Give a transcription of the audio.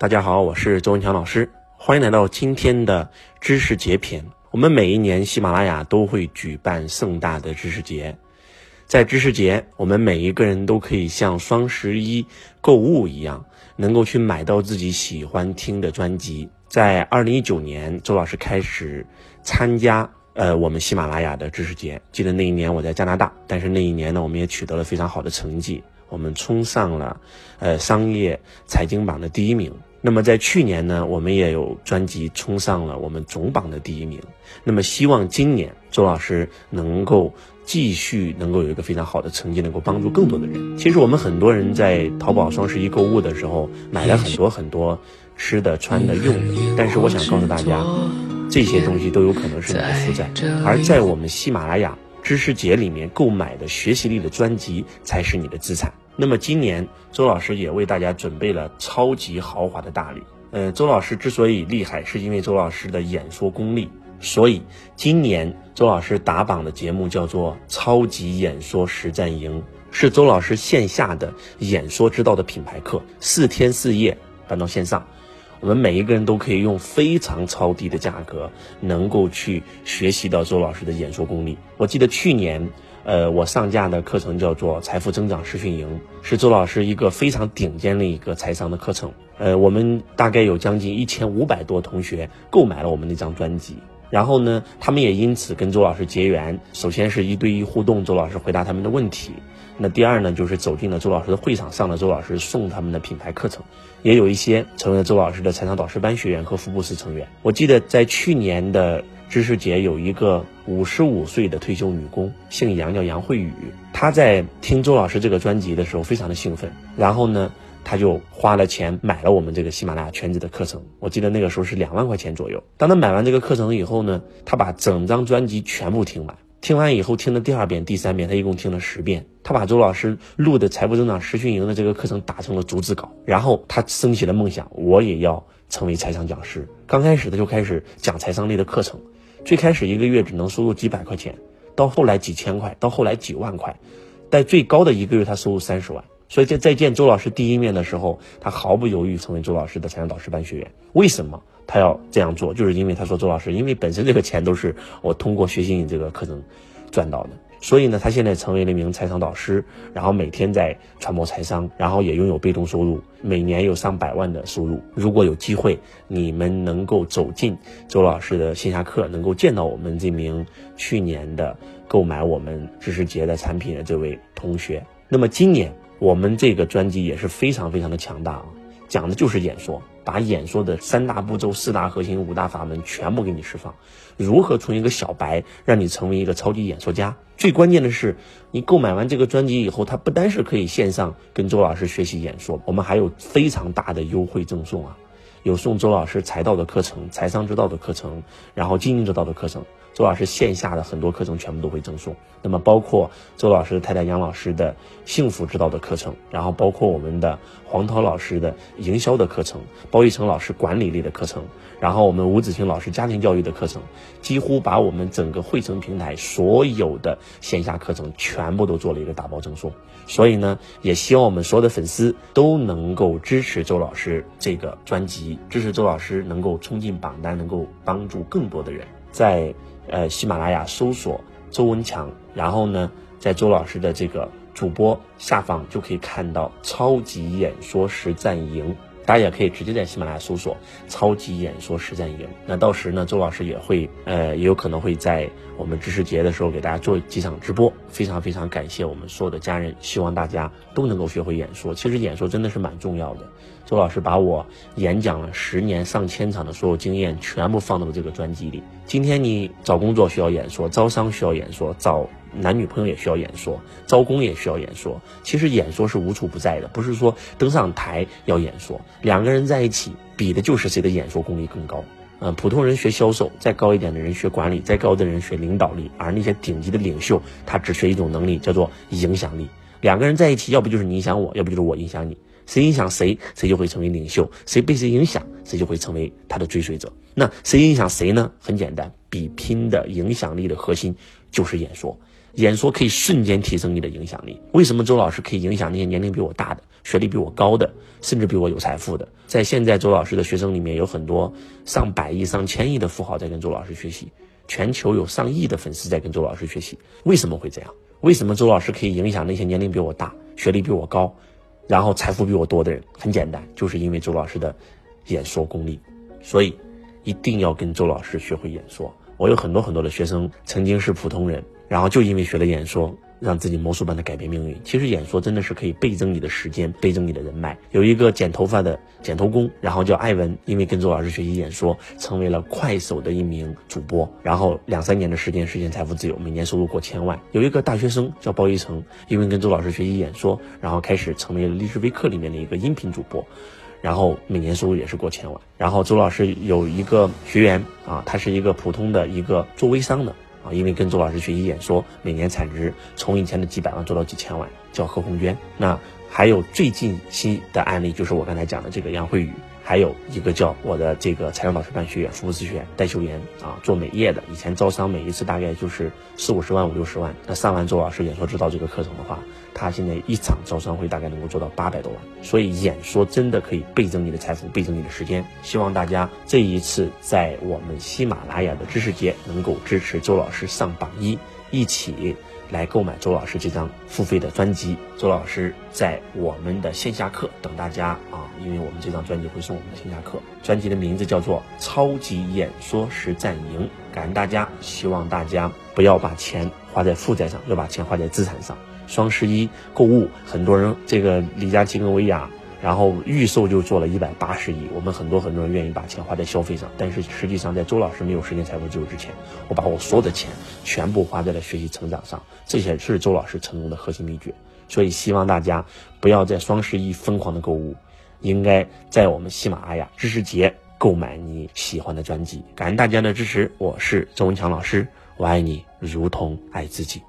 大家好，我是周文强老师，欢迎来到今天的知识节篇。我们每一年喜马拉雅都会举办盛大的知识节，在知识节，我们每一个人都可以像双十一购物一样，能够去买到自己喜欢听的专辑。在二零一九年，周老师开始参加呃我们喜马拉雅的知识节。记得那一年我在加拿大，但是那一年呢，我们也取得了非常好的成绩，我们冲上了呃商业财经榜的第一名。那么在去年呢，我们也有专辑冲上了我们总榜的第一名。那么希望今年周老师能够继续能够有一个非常好的成绩，能够帮助更多的人。其实我们很多人在淘宝双十一购物的时候，买了很多很多吃的、穿的、用的，但是我想告诉大家，这些东西都有可能是你的负债。而在我们喜马拉雅知识节里面购买的学习力的专辑，才是你的资产。那么今年周老师也为大家准备了超级豪华的大礼。呃，周老师之所以厉害，是因为周老师的演说功力。所以今年周老师打榜的节目叫做《超级演说实战营》，是周老师线下的演说之道的品牌课，四天四夜搬到线上，我们每一个人都可以用非常超低的价格，能够去学习到周老师的演说功力。我记得去年。呃，我上架的课程叫做《财富增长实训营》，是周老师一个非常顶尖的一个财商的课程。呃，我们大概有将近一千五百多同学购买了我们那张专辑，然后呢，他们也因此跟周老师结缘。首先是一对一互动，周老师回答他们的问题。那第二呢，就是走进了周老师的会场，上了周老师送他们的品牌课程，也有一些成为了周老师的财商导师班学员和福布斯成员。我记得在去年的。知识节有一个五十五岁的退休女工，姓杨，叫杨慧宇。她在听周老师这个专辑的时候，非常的兴奋。然后呢，她就花了钱买了我们这个喜马拉雅全职的课程。我记得那个时候是两万块钱左右。当她买完这个课程以后呢，她把整张专辑全部听完。听完以后，听了第二遍、第三遍，她一共听了十遍。她把周老师录的财富增长实训营的这个课程打成了逐字稿。然后她升起了梦想，我也要成为财商讲师。刚开始她就开始讲财商类的课程。最开始一个月只能收入几百块钱，到后来几千块，到后来几万块，在最高的一个月他收入三十万。所以在再见周老师第一面的时候，他毫不犹豫成为周老师的财商导师班学员。为什么他要这样做？就是因为他说周老师，因为本身这个钱都是我通过学习你这个课程赚到的。所以呢，他现在成为了一名财商导师，然后每天在传播财商，然后也拥有被动收入，每年有上百万的收入。如果有机会，你们能够走进周老师的线下课，能够见到我们这名去年的购买我们知识节的产品的这位同学，那么今年我们这个专辑也是非常非常的强大啊，讲的就是演说。把演说的三大步骤、四大核心、五大法门全部给你释放，如何从一个小白让你成为一个超级演说家？最关键的是，你购买完这个专辑以后，它不单是可以线上跟周老师学习演说，我们还有非常大的优惠赠送啊！有送周老师财道的课程、财商之道的课程，然后经营之道的课程。周老师线下的很多课程全部都会赠送，那么包括周老师太太杨老师的幸福之道的课程，然后包括我们的黄涛老师的营销的课程，包玉成老师管理类的课程，然后我们吴子清老师家庭教育的课程，几乎把我们整个汇成平台所有的线下课程全部都做了一个打包赠送。所以呢，也希望我们所有的粉丝都能够支持周老师这个专辑，支持周老师能够冲进榜单，能够帮助更多的人在。呃，喜马拉雅搜索周文强，然后呢，在周老师的这个主播下方就可以看到超级演说实战营。大家也可以直接在喜马拉雅搜索“超级演说实战营”。那到时呢，周老师也会，呃，也有可能会在我们知识节的时候给大家做几场直播。非常非常感谢我们所有的家人，希望大家都能够学会演说。其实演说真的是蛮重要的。周老师把我演讲了十年上千场的所有经验全部放到了这个专辑里。今天你找工作需要演说，招商需要演说，找。男女朋友也需要演说，招工也需要演说。其实演说是无处不在的，不是说登上台要演说。两个人在一起比的就是谁的演说功力更高。嗯，普通人学销售，再高一点的人学管理，再高的人学领导力，而那些顶级的领袖，他只学一种能力，叫做影响力。两个人在一起，要不就是你影响我，要不就是我影响你。谁影响谁，谁就会成为领袖；谁被谁影响，谁就会成为他的追随者。那谁影响谁呢？很简单，比拼的影响力的核心就是演说。演说可以瞬间提升你的影响力。为什么周老师可以影响那些年龄比我大的？学历比我高的，甚至比我有财富的。在现在周老师的学生里面，有很多上百亿、上千亿的富豪在跟周老师学习，全球有上亿的粉丝在跟周老师学习。为什么会这样？为什么周老师可以影响那些年龄比我大、学历比我高，然后财富比我多的人？很简单，就是因为周老师的演说功力。所以，一定要跟周老师学会演说。我有很多很多的学生曾经是普通人，然后就因为学了演说。让自己魔术般的改变命运。其实演说真的是可以倍增你的时间，倍增你的人脉。有一个剪头发的剪头工，然后叫艾文，因为跟周老师学习演说，成为了快手的一名主播，然后两三年的时间实现财富自由，每年收入过千万。有一个大学生叫包一成，因为跟周老师学习演说，然后开始成为了励志微课里面的一个音频主播，然后每年收入也是过千万。然后周老师有一个学员啊，他是一个普通的一个做微商的。啊，因为跟周老师学习演说，每年产值从以前的几百万做到几千万，叫何红娟。那还有最近期的案例，就是我刚才讲的这个杨慧宇。还有一个叫我的这个财商导师办学院福布斯学院戴秀妍啊，做美业的，以前招商每一次大概就是四五十万五六十万，那上完周老师演说之道这个课程的话，他现在一场招商会大概能够做到八百多万，所以演说真的可以倍增你的财富，倍增你的时间。希望大家这一次在我们喜马拉雅的知识节能够支持周老师上榜一，一起。来购买周老师这张付费的专辑，周老师在我们的线下课等大家啊，因为我们这张专辑会送我们的线下课，专辑的名字叫做《超级演说实战营》，感恩大家，希望大家不要把钱花在负债上，要把钱花在资产上。双十一购物，很多人这个李佳琦跟薇娅。然后预售就做了一百八十亿，我们很多很多人愿意把钱花在消费上，但是实际上在周老师没有实现财富自由之前，我把我所有的钱全部花在了学习成长上，这些是周老师成功的核心秘诀。所以希望大家不要在双十一疯狂的购物，应该在我们喜马拉雅知识节购买你喜欢的专辑。感恩大家的支持，我是周文强老师，我爱你如同爱自己。